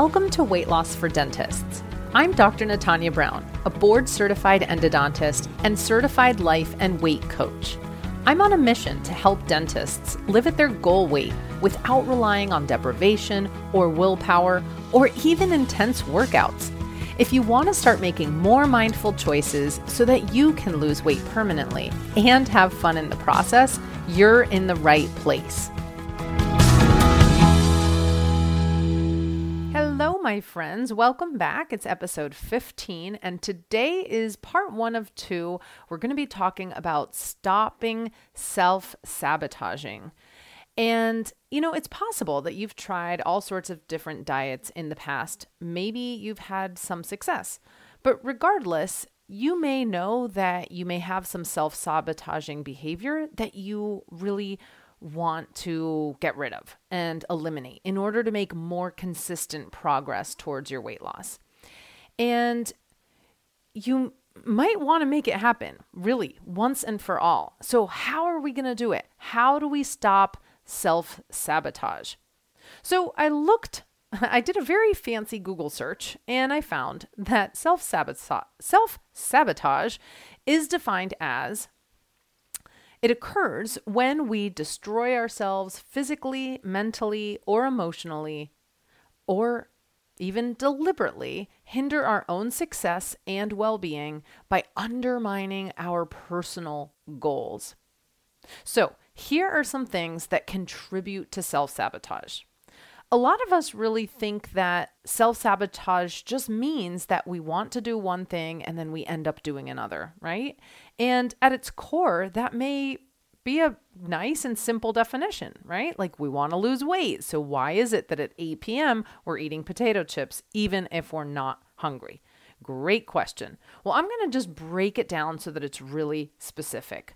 Welcome to Weight Loss for Dentists. I'm Dr. Natanya Brown, a board certified endodontist and certified life and weight coach. I'm on a mission to help dentists live at their goal weight without relying on deprivation or willpower or even intense workouts. If you want to start making more mindful choices so that you can lose weight permanently and have fun in the process, you're in the right place. My friends. Welcome back. It's episode 15, and today is part one of two. We're going to be talking about stopping self sabotaging. And, you know, it's possible that you've tried all sorts of different diets in the past. Maybe you've had some success. But regardless, you may know that you may have some self sabotaging behavior that you really want to get rid of and eliminate in order to make more consistent progress towards your weight loss. And you might want to make it happen, really, once and for all. So, how are we going to do it? How do we stop self sabotage? So, I looked, I did a very fancy Google search, and I found that self sabotage is defined as it occurs when we destroy ourselves physically, mentally, or emotionally, or even deliberately hinder our own success and well being by undermining our personal goals. So, here are some things that contribute to self sabotage. A lot of us really think that self sabotage just means that we want to do one thing and then we end up doing another, right? And at its core, that may be a nice and simple definition, right? Like we want to lose weight. So why is it that at 8 p.m. we're eating potato chips even if we're not hungry? Great question. Well, I'm going to just break it down so that it's really specific.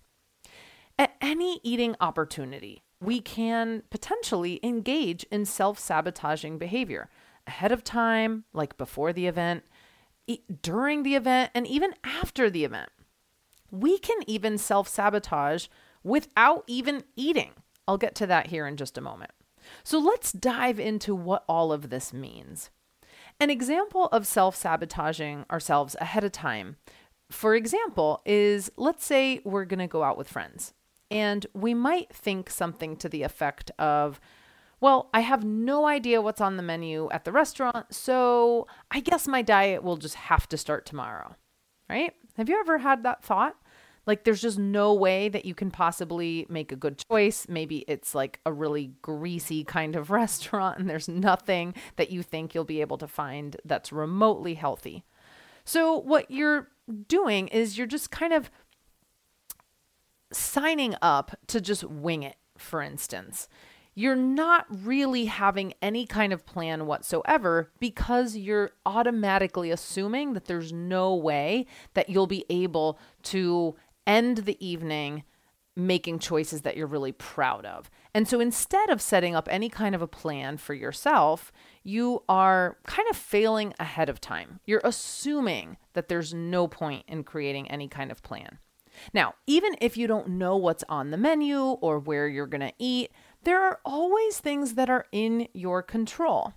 At any eating opportunity, we can potentially engage in self sabotaging behavior ahead of time, like before the event, during the event, and even after the event. We can even self sabotage without even eating. I'll get to that here in just a moment. So let's dive into what all of this means. An example of self sabotaging ourselves ahead of time, for example, is let's say we're going to go out with friends and we might think something to the effect of, well, I have no idea what's on the menu at the restaurant, so I guess my diet will just have to start tomorrow. Right? Have you ever had that thought? Like, there's just no way that you can possibly make a good choice. Maybe it's like a really greasy kind of restaurant, and there's nothing that you think you'll be able to find that's remotely healthy. So, what you're doing is you're just kind of signing up to just wing it, for instance. You're not really having any kind of plan whatsoever because you're automatically assuming that there's no way that you'll be able to end the evening making choices that you're really proud of. And so instead of setting up any kind of a plan for yourself, you are kind of failing ahead of time. You're assuming that there's no point in creating any kind of plan. Now, even if you don't know what's on the menu or where you're going to eat, there are always things that are in your control.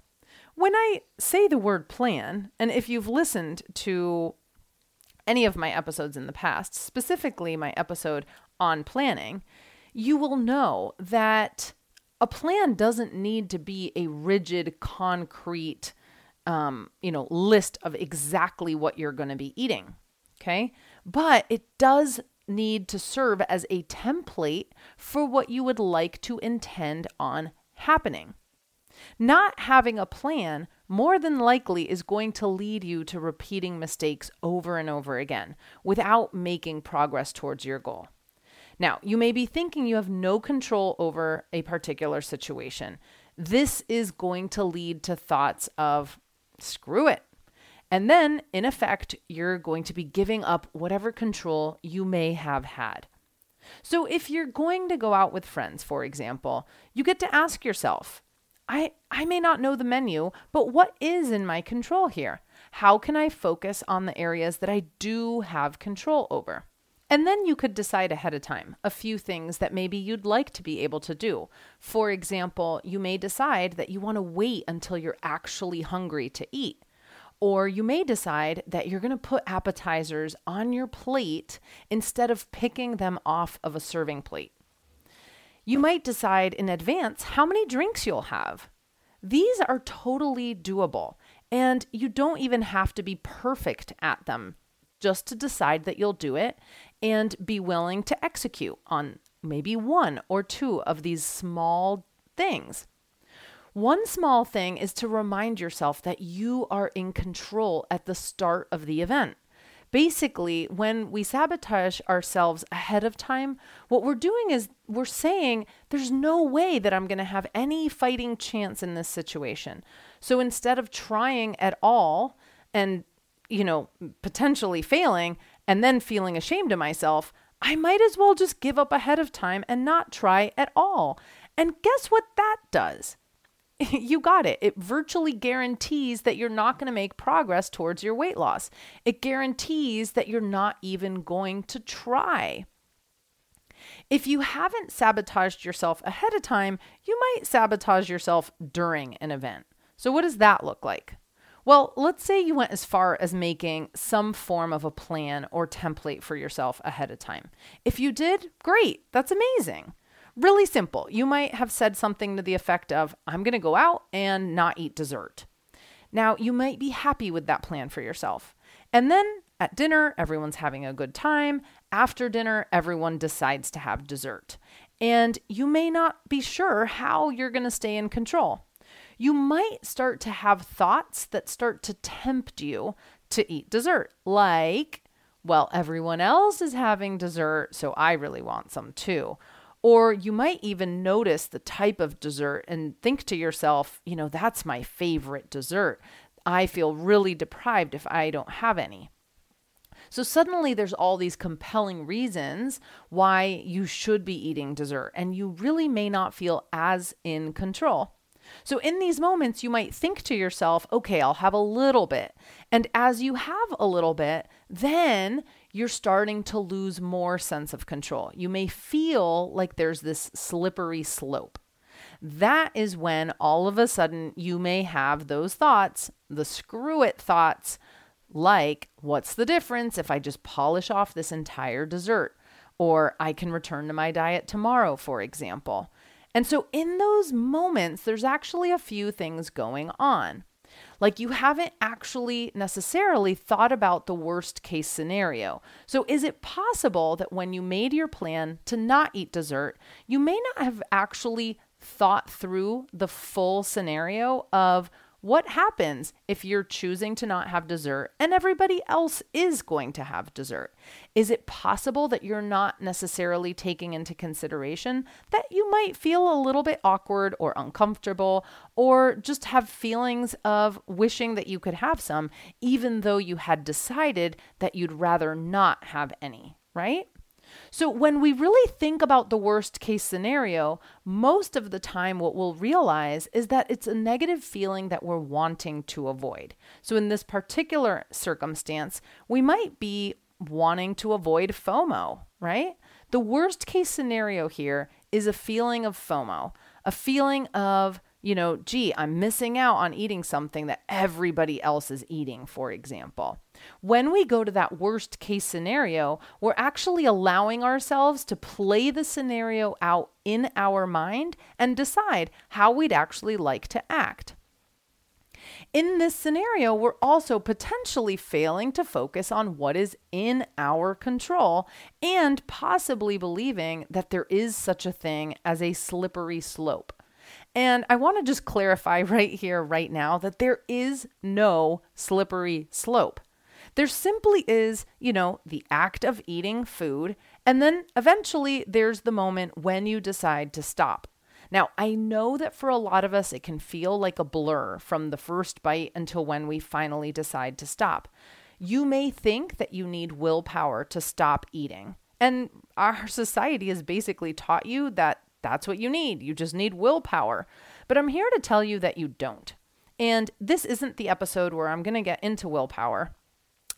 When I say the word plan, and if you've listened to any of my episodes in the past, specifically my episode on planning, you will know that a plan doesn't need to be a rigid, concrete, um, you know, list of exactly what you're going to be eating. Okay. But it does need to serve as a template for what you would like to intend on happening. Not having a plan more than likely is going to lead you to repeating mistakes over and over again without making progress towards your goal. Now, you may be thinking you have no control over a particular situation. This is going to lead to thoughts of, screw it. And then, in effect, you're going to be giving up whatever control you may have had. So, if you're going to go out with friends, for example, you get to ask yourself I, I may not know the menu, but what is in my control here? How can I focus on the areas that I do have control over? And then you could decide ahead of time a few things that maybe you'd like to be able to do. For example, you may decide that you want to wait until you're actually hungry to eat. Or you may decide that you're going to put appetizers on your plate instead of picking them off of a serving plate. You might decide in advance how many drinks you'll have. These are totally doable, and you don't even have to be perfect at them just to decide that you'll do it and be willing to execute on maybe one or two of these small things. One small thing is to remind yourself that you are in control at the start of the event. Basically, when we sabotage ourselves ahead of time, what we're doing is we're saying, There's no way that I'm going to have any fighting chance in this situation. So instead of trying at all and, you know, potentially failing, and then feeling ashamed of myself, I might as well just give up ahead of time and not try at all. And guess what that does? you got it. It virtually guarantees that you're not going to make progress towards your weight loss. It guarantees that you're not even going to try. If you haven't sabotaged yourself ahead of time, you might sabotage yourself during an event. So, what does that look like? Well, let's say you went as far as making some form of a plan or template for yourself ahead of time. If you did, great, that's amazing. Really simple. You might have said something to the effect of, I'm going to go out and not eat dessert. Now, you might be happy with that plan for yourself. And then at dinner, everyone's having a good time. After dinner, everyone decides to have dessert. And you may not be sure how you're going to stay in control you might start to have thoughts that start to tempt you to eat dessert, like, well, everyone else is having dessert, so I really want some too. Or you might even notice the type of dessert and think to yourself, you know, that's my favorite dessert. I feel really deprived if I don't have any. So suddenly there's all these compelling reasons why you should be eating dessert, and you really may not feel as in control. So, in these moments, you might think to yourself, okay, I'll have a little bit. And as you have a little bit, then you're starting to lose more sense of control. You may feel like there's this slippery slope. That is when all of a sudden you may have those thoughts, the screw it thoughts, like, what's the difference if I just polish off this entire dessert? Or I can return to my diet tomorrow, for example. And so, in those moments, there's actually a few things going on. Like you haven't actually necessarily thought about the worst case scenario. So, is it possible that when you made your plan to not eat dessert, you may not have actually thought through the full scenario of what happens if you're choosing to not have dessert and everybody else is going to have dessert? Is it possible that you're not necessarily taking into consideration that you might feel a little bit awkward or uncomfortable or just have feelings of wishing that you could have some, even though you had decided that you'd rather not have any, right? So, when we really think about the worst case scenario, most of the time, what we'll realize is that it's a negative feeling that we're wanting to avoid. So, in this particular circumstance, we might be wanting to avoid FOMO, right? The worst case scenario here is a feeling of FOMO, a feeling of you know, gee, I'm missing out on eating something that everybody else is eating, for example. When we go to that worst case scenario, we're actually allowing ourselves to play the scenario out in our mind and decide how we'd actually like to act. In this scenario, we're also potentially failing to focus on what is in our control and possibly believing that there is such a thing as a slippery slope. And I want to just clarify right here, right now, that there is no slippery slope. There simply is, you know, the act of eating food. And then eventually there's the moment when you decide to stop. Now, I know that for a lot of us, it can feel like a blur from the first bite until when we finally decide to stop. You may think that you need willpower to stop eating. And our society has basically taught you that that's what you need. You just need willpower. But I'm here to tell you that you don't. And this isn't the episode where I'm going to get into willpower,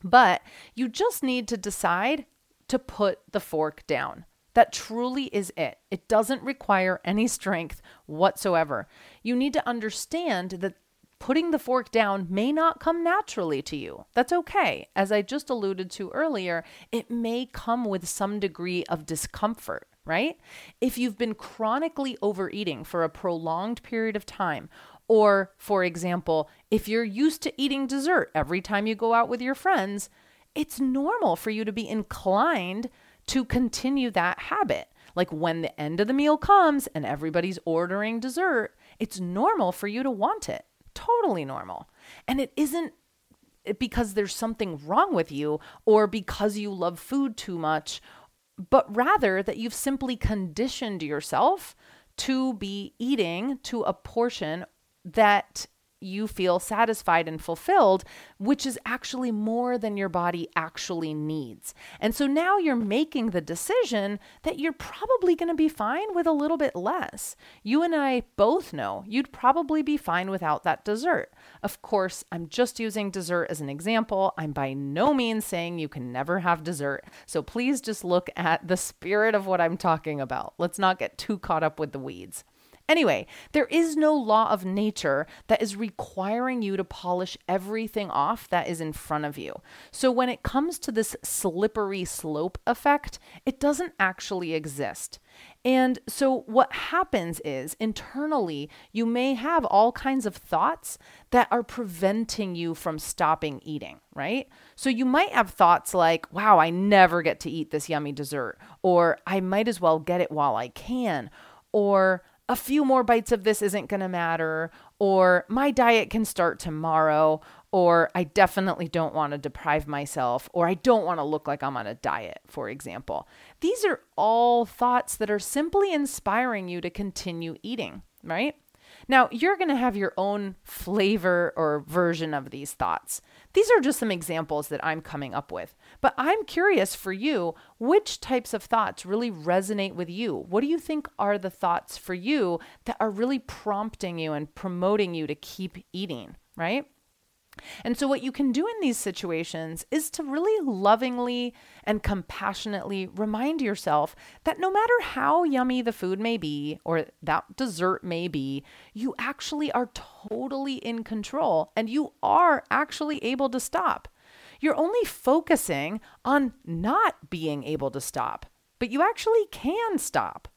but you just need to decide to put the fork down. That truly is it. It doesn't require any strength whatsoever. You need to understand that putting the fork down may not come naturally to you. That's okay. As I just alluded to earlier, it may come with some degree of discomfort, right? If you've been chronically overeating for a prolonged period of time, or for example, if you're used to eating dessert every time you go out with your friends, it's normal for you to be inclined to continue that habit. Like when the end of the meal comes and everybody's ordering dessert, it's normal for you to want it totally normal. And it isn't because there's something wrong with you or because you love food too much, but rather that you've simply conditioned yourself to be eating to a portion that you feel satisfied and fulfilled, which is actually more than your body actually needs. And so now you're making the decision that you're probably going to be fine with a little bit less. You and I both know you'd probably be fine without that dessert. Of course, I'm just using dessert as an example. I'm by no means saying you can never have dessert. So please just look at the spirit of what I'm talking about. Let's not get too caught up with the weeds. Anyway, there is no law of nature that is requiring you to polish everything off that is in front of you. So when it comes to this slippery slope effect, it doesn't actually exist. And so, what happens is internally, you may have all kinds of thoughts that are preventing you from stopping eating, right? So, you might have thoughts like, wow, I never get to eat this yummy dessert, or I might as well get it while I can, or a few more bites of this isn't going to matter, or my diet can start tomorrow, or I definitely don't want to deprive myself, or I don't want to look like I'm on a diet, for example. These are all thoughts that are simply inspiring you to continue eating, right? Now, you're going to have your own flavor or version of these thoughts. These are just some examples that I'm coming up with. But I'm curious for you, which types of thoughts really resonate with you? What do you think are the thoughts for you that are really prompting you and promoting you to keep eating, right? And so, what you can do in these situations is to really lovingly and compassionately remind yourself that no matter how yummy the food may be or that dessert may be, you actually are totally in control and you are actually able to stop. You're only focusing on not being able to stop, but you actually can stop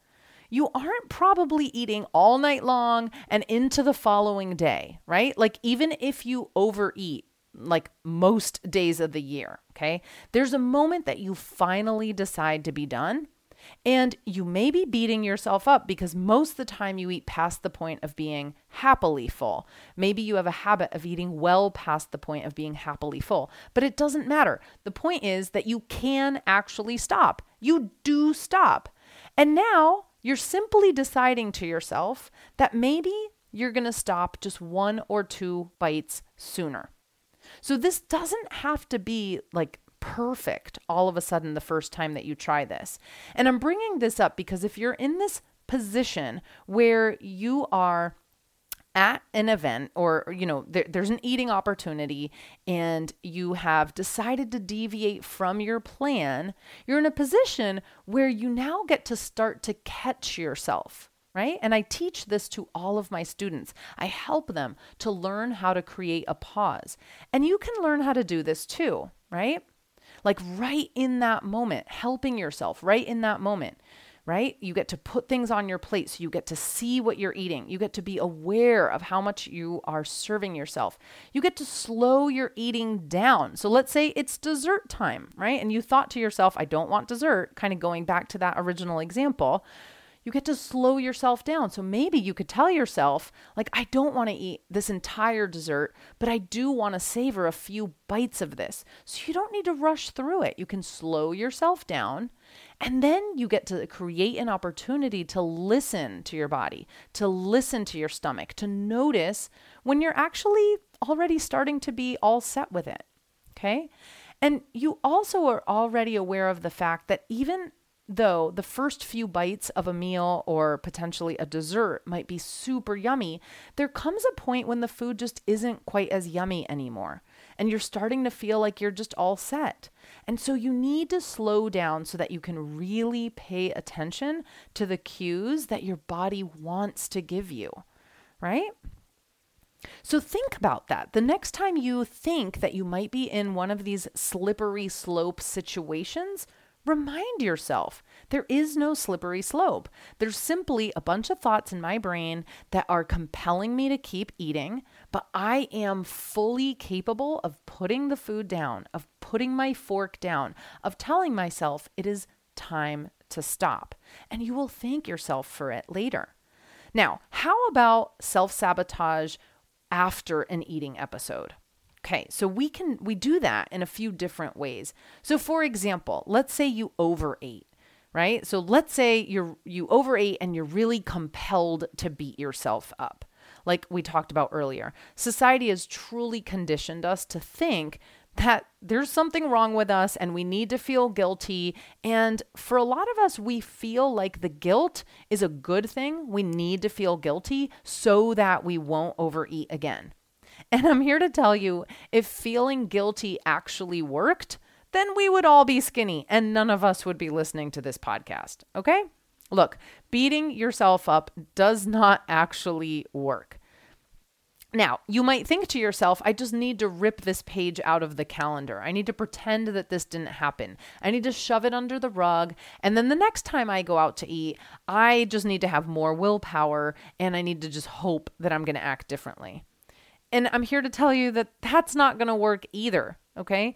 you aren't probably eating all night long and into the following day, right? Like, even if you overeat, like most days of the year, okay? There's a moment that you finally decide to be done. And you may be beating yourself up because most of the time you eat past the point of being happily full. Maybe you have a habit of eating well past the point of being happily full, but it doesn't matter. The point is that you can actually stop. You do stop. And now you're simply deciding to yourself that maybe you're going to stop just one or two bites sooner. So this doesn't have to be like perfect all of a sudden the first time that you try this. And I'm bringing this up because if you're in this position where you are at an event or you know there, there's an eating opportunity and you have decided to deviate from your plan you're in a position where you now get to start to catch yourself right? And i teach this to all of my students. I help them to learn how to create a pause. And you can learn how to do this too right? Like right in that moment helping yourself right in that moment right? You get to put things on your plate so you get to see what you're eating. You get to be aware of how much you are serving yourself. You get to slow your eating down. So let's say it's dessert time, right? And you thought to yourself, I don't want dessert, kind of going back to that original example you get to slow yourself down. So maybe you could tell yourself, like, I don't want to eat this entire dessert, but I do want to savor a few bites of this. So you don't need to rush through it. You can slow yourself down. And then you get to create an opportunity to listen to your body, to listen to your stomach, to notice when you're actually already starting to be all set with it. Okay. And you also are already aware of the fact that even though the first few bites of a meal or potentially a dessert might be super yummy, there comes a point when the food just isn't quite as yummy anymore. And you're starting to feel like you're just all set. And so you need to slow down so that you can really pay attention to the cues that your body wants to give you, right? So think about that. The next time you think that you might be in one of these slippery slope situations, remind yourself there is no slippery slope. There's simply a bunch of thoughts in my brain that are compelling me to keep eating, but I am fully capable of putting the food down, of putting my fork down, of telling myself it is time to stop. And you will thank yourself for it later. Now, how about self sabotage after an eating episode? Okay, so we can we do that in a few different ways. So for example, let's say you overate, right? So let's say you're you overate and you're really compelled to beat yourself up. Like we talked about earlier. Society has truly conditioned us to think that there's something wrong with us and we need to feel guilty. And for a lot of us, we feel like the guilt is a good thing. We need to feel guilty so that we won't overeat again. And I'm here to tell you if feeling guilty actually worked, then we would all be skinny and none of us would be listening to this podcast. Okay? Look, beating yourself up does not actually work. Now, you might think to yourself, I just need to rip this page out of the calendar. I need to pretend that this didn't happen. I need to shove it under the rug. And then the next time I go out to eat, I just need to have more willpower and I need to just hope that I'm going to act differently. And I'm here to tell you that that's not going to work either. Okay.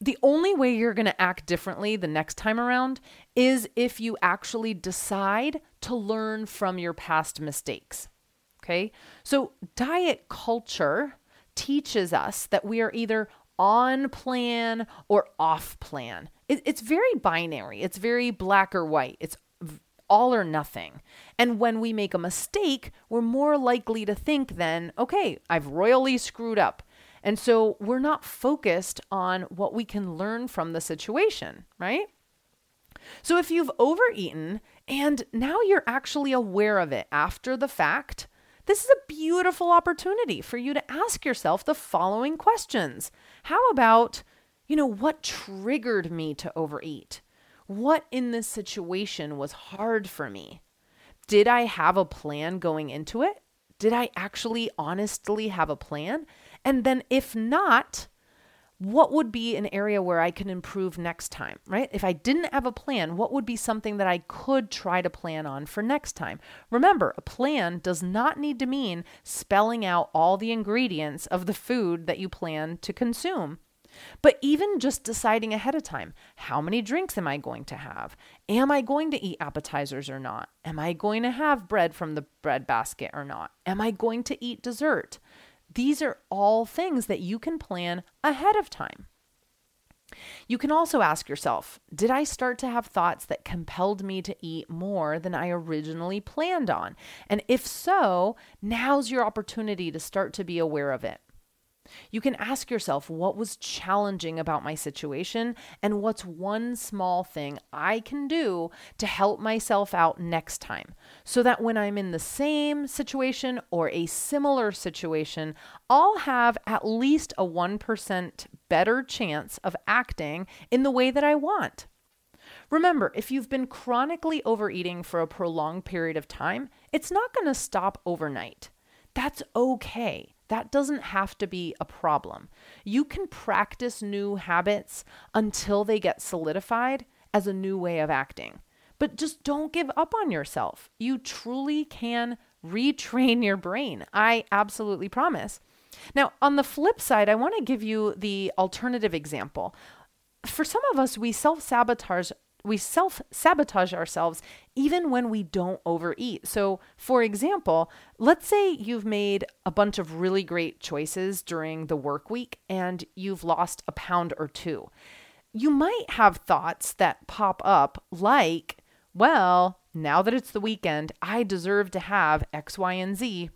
The only way you're going to act differently the next time around is if you actually decide to learn from your past mistakes. Okay. So, diet culture teaches us that we are either on plan or off plan. It, it's very binary, it's very black or white. It's all or nothing. And when we make a mistake, we're more likely to think then, okay, I've royally screwed up. And so we're not focused on what we can learn from the situation, right? So if you've overeaten and now you're actually aware of it after the fact, this is a beautiful opportunity for you to ask yourself the following questions. How about, you know, what triggered me to overeat? What in this situation was hard for me? Did I have a plan going into it? Did I actually honestly have a plan? And then, if not, what would be an area where I can improve next time, right? If I didn't have a plan, what would be something that I could try to plan on for next time? Remember, a plan does not need to mean spelling out all the ingredients of the food that you plan to consume. But even just deciding ahead of time how many drinks am I going to have? Am I going to eat appetizers or not? Am I going to have bread from the bread basket or not? Am I going to eat dessert? These are all things that you can plan ahead of time. You can also ask yourself Did I start to have thoughts that compelled me to eat more than I originally planned on? And if so, now's your opportunity to start to be aware of it. You can ask yourself what was challenging about my situation and what's one small thing I can do to help myself out next time so that when I'm in the same situation or a similar situation, I'll have at least a 1% better chance of acting in the way that I want. Remember, if you've been chronically overeating for a prolonged period of time, it's not going to stop overnight. That's okay. That doesn't have to be a problem. You can practice new habits until they get solidified as a new way of acting. But just don't give up on yourself. You truly can retrain your brain. I absolutely promise. Now, on the flip side, I want to give you the alternative example. For some of us, we self sabotage we self sabotage ourselves even when we don't overeat. So, for example, let's say you've made a bunch of really great choices during the work week and you've lost a pound or two. You might have thoughts that pop up like, well, now that it's the weekend, I deserve to have X, Y, and Z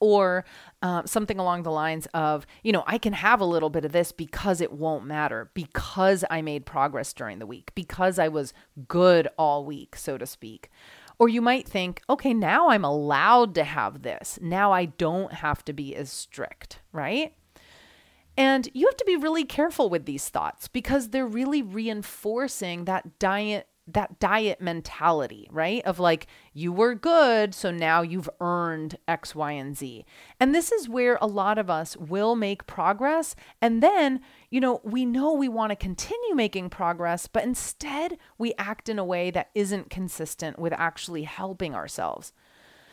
or uh, something along the lines of, you know, I can have a little bit of this because it won't matter, because I made progress during the week, because I was good all week, so to speak. Or you might think, okay, now I'm allowed to have this. Now I don't have to be as strict, right? And you have to be really careful with these thoughts because they're really reinforcing that diet that diet mentality, right? Of like, you were good, so now you've earned X, Y, and Z. And this is where a lot of us will make progress. And then, you know, we know we want to continue making progress, but instead we act in a way that isn't consistent with actually helping ourselves.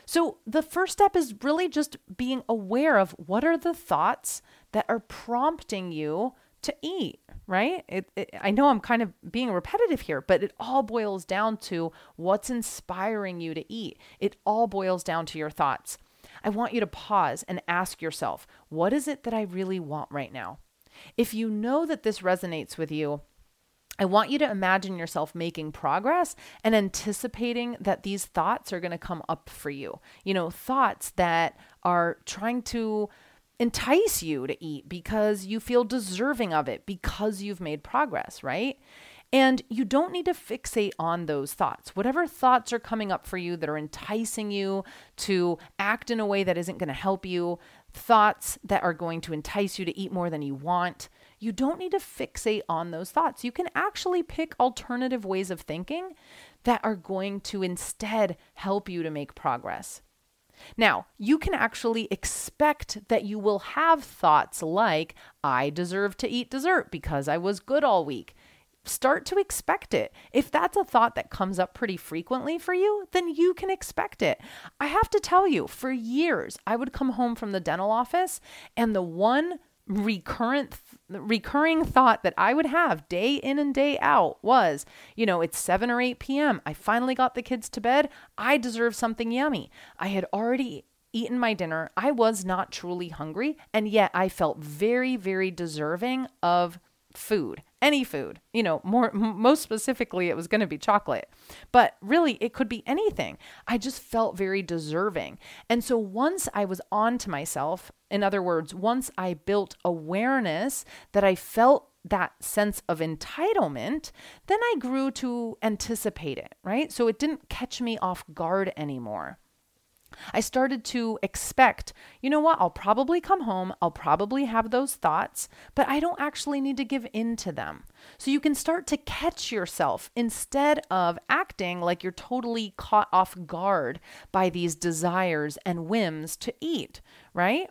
So the first step is really just being aware of what are the thoughts that are prompting you to eat, right? It, it, I know I'm kind of being repetitive here, but it all boils down to what's inspiring you to eat. It all boils down to your thoughts. I want you to pause and ask yourself, what is it that I really want right now? If you know that this resonates with you, I want you to imagine yourself making progress and anticipating that these thoughts are going to come up for you. You know, thoughts that are trying to entice you to eat because you feel deserving of it because you've made progress, right? And you don't need to fixate on those thoughts. Whatever thoughts are coming up for you that are enticing you to act in a way that isn't going to help you, thoughts that are going to entice you to eat more than you want, you don't need to fixate on those thoughts. You can actually pick alternative ways of thinking that are going to instead help you to make progress. Now, you can actually expect that you will have thoughts like, I deserve to eat dessert because I was good all week. Start to expect it. If that's a thought that comes up pretty frequently for you, then you can expect it. I have to tell you, for years, I would come home from the dental office and the one recurrent recurring thought that I would have day in and day out was, you know, it's 7 or 8 p.m. I finally got the kids to bed. I deserve something yummy. I had already eaten my dinner. I was not truly hungry, and yet I felt very very deserving of food any food you know more most specifically it was going to be chocolate but really it could be anything i just felt very deserving and so once i was on to myself in other words once i built awareness that i felt that sense of entitlement, then I grew to anticipate it, right? So it didn't catch me off guard anymore. I started to expect, you know what, I'll probably come home, I'll probably have those thoughts, but I don't actually need to give in to them. So you can start to catch yourself instead of acting like you're totally caught off guard by these desires and whims to eat, right?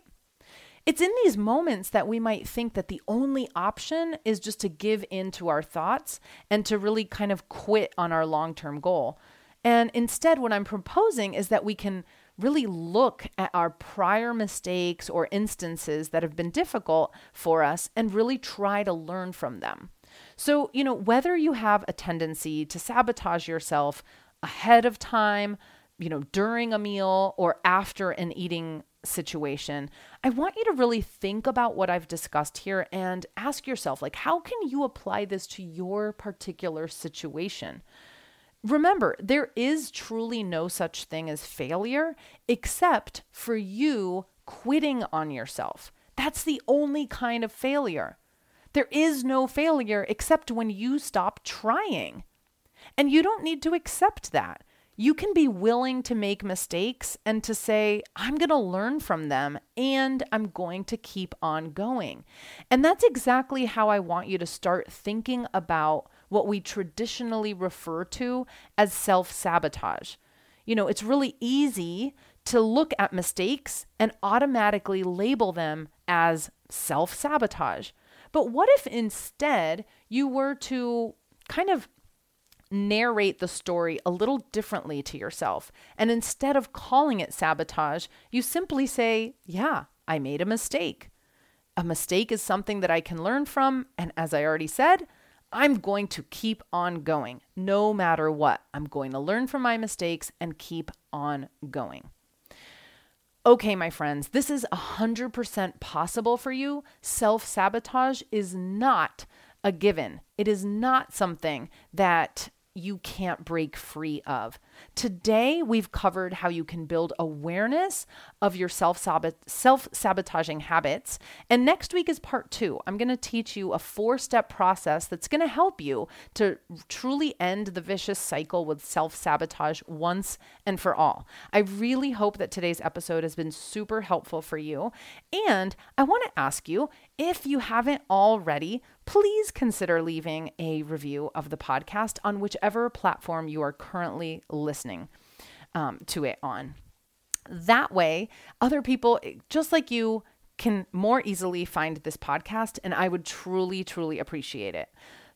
It's in these moments that we might think that the only option is just to give in to our thoughts and to really kind of quit on our long term goal. And instead, what I'm proposing is that we can really look at our prior mistakes or instances that have been difficult for us and really try to learn from them. So, you know, whether you have a tendency to sabotage yourself ahead of time, you know, during a meal or after an eating situation, I want you to really think about what I've discussed here and ask yourself, like, how can you apply this to your particular situation? Remember, there is truly no such thing as failure except for you quitting on yourself. That's the only kind of failure. There is no failure except when you stop trying. And you don't need to accept that. You can be willing to make mistakes and to say, I'm going to learn from them and I'm going to keep on going. And that's exactly how I want you to start thinking about what we traditionally refer to as self sabotage. You know, it's really easy to look at mistakes and automatically label them as self sabotage. But what if instead you were to kind of narrate the story a little differently to yourself? And instead of calling it sabotage, you simply say, Yeah, I made a mistake. A mistake is something that I can learn from. And as I already said, I'm going to keep on going no matter what. I'm going to learn from my mistakes and keep on going. Okay, my friends, this is 100% possible for you. Self sabotage is not a given, it is not something that you can't break free of. Today, we've covered how you can build awareness of your self sabotaging habits. And next week is part two. I'm going to teach you a four step process that's going to help you to truly end the vicious cycle with self sabotage once and for all. I really hope that today's episode has been super helpful for you. And I want to ask you if you haven't already, please consider leaving a review of the podcast on whichever platform you are currently listening um, to it on. That way, other people, just like you, can more easily find this podcast, and I would truly, truly appreciate it.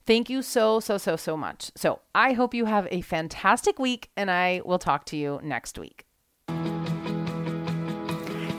Thank you so, so, so, so much. So I hope you have a fantastic week, and I will talk to you next week.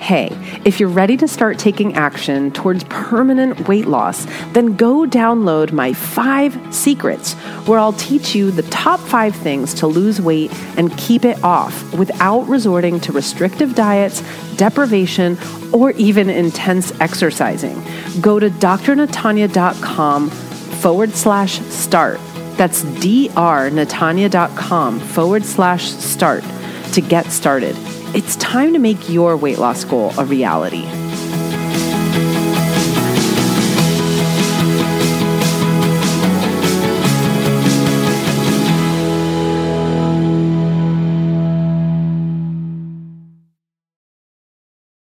Hey, if you're ready to start taking action towards permanent weight loss, then go download my five secrets, where I'll teach you the top five things to lose weight and keep it off without resorting to restrictive diets, deprivation, or even intense exercising. Go to drnatanya.com forward slash start. That's drnatanya.com forward slash start to get started. It's time to make your weight loss goal a reality.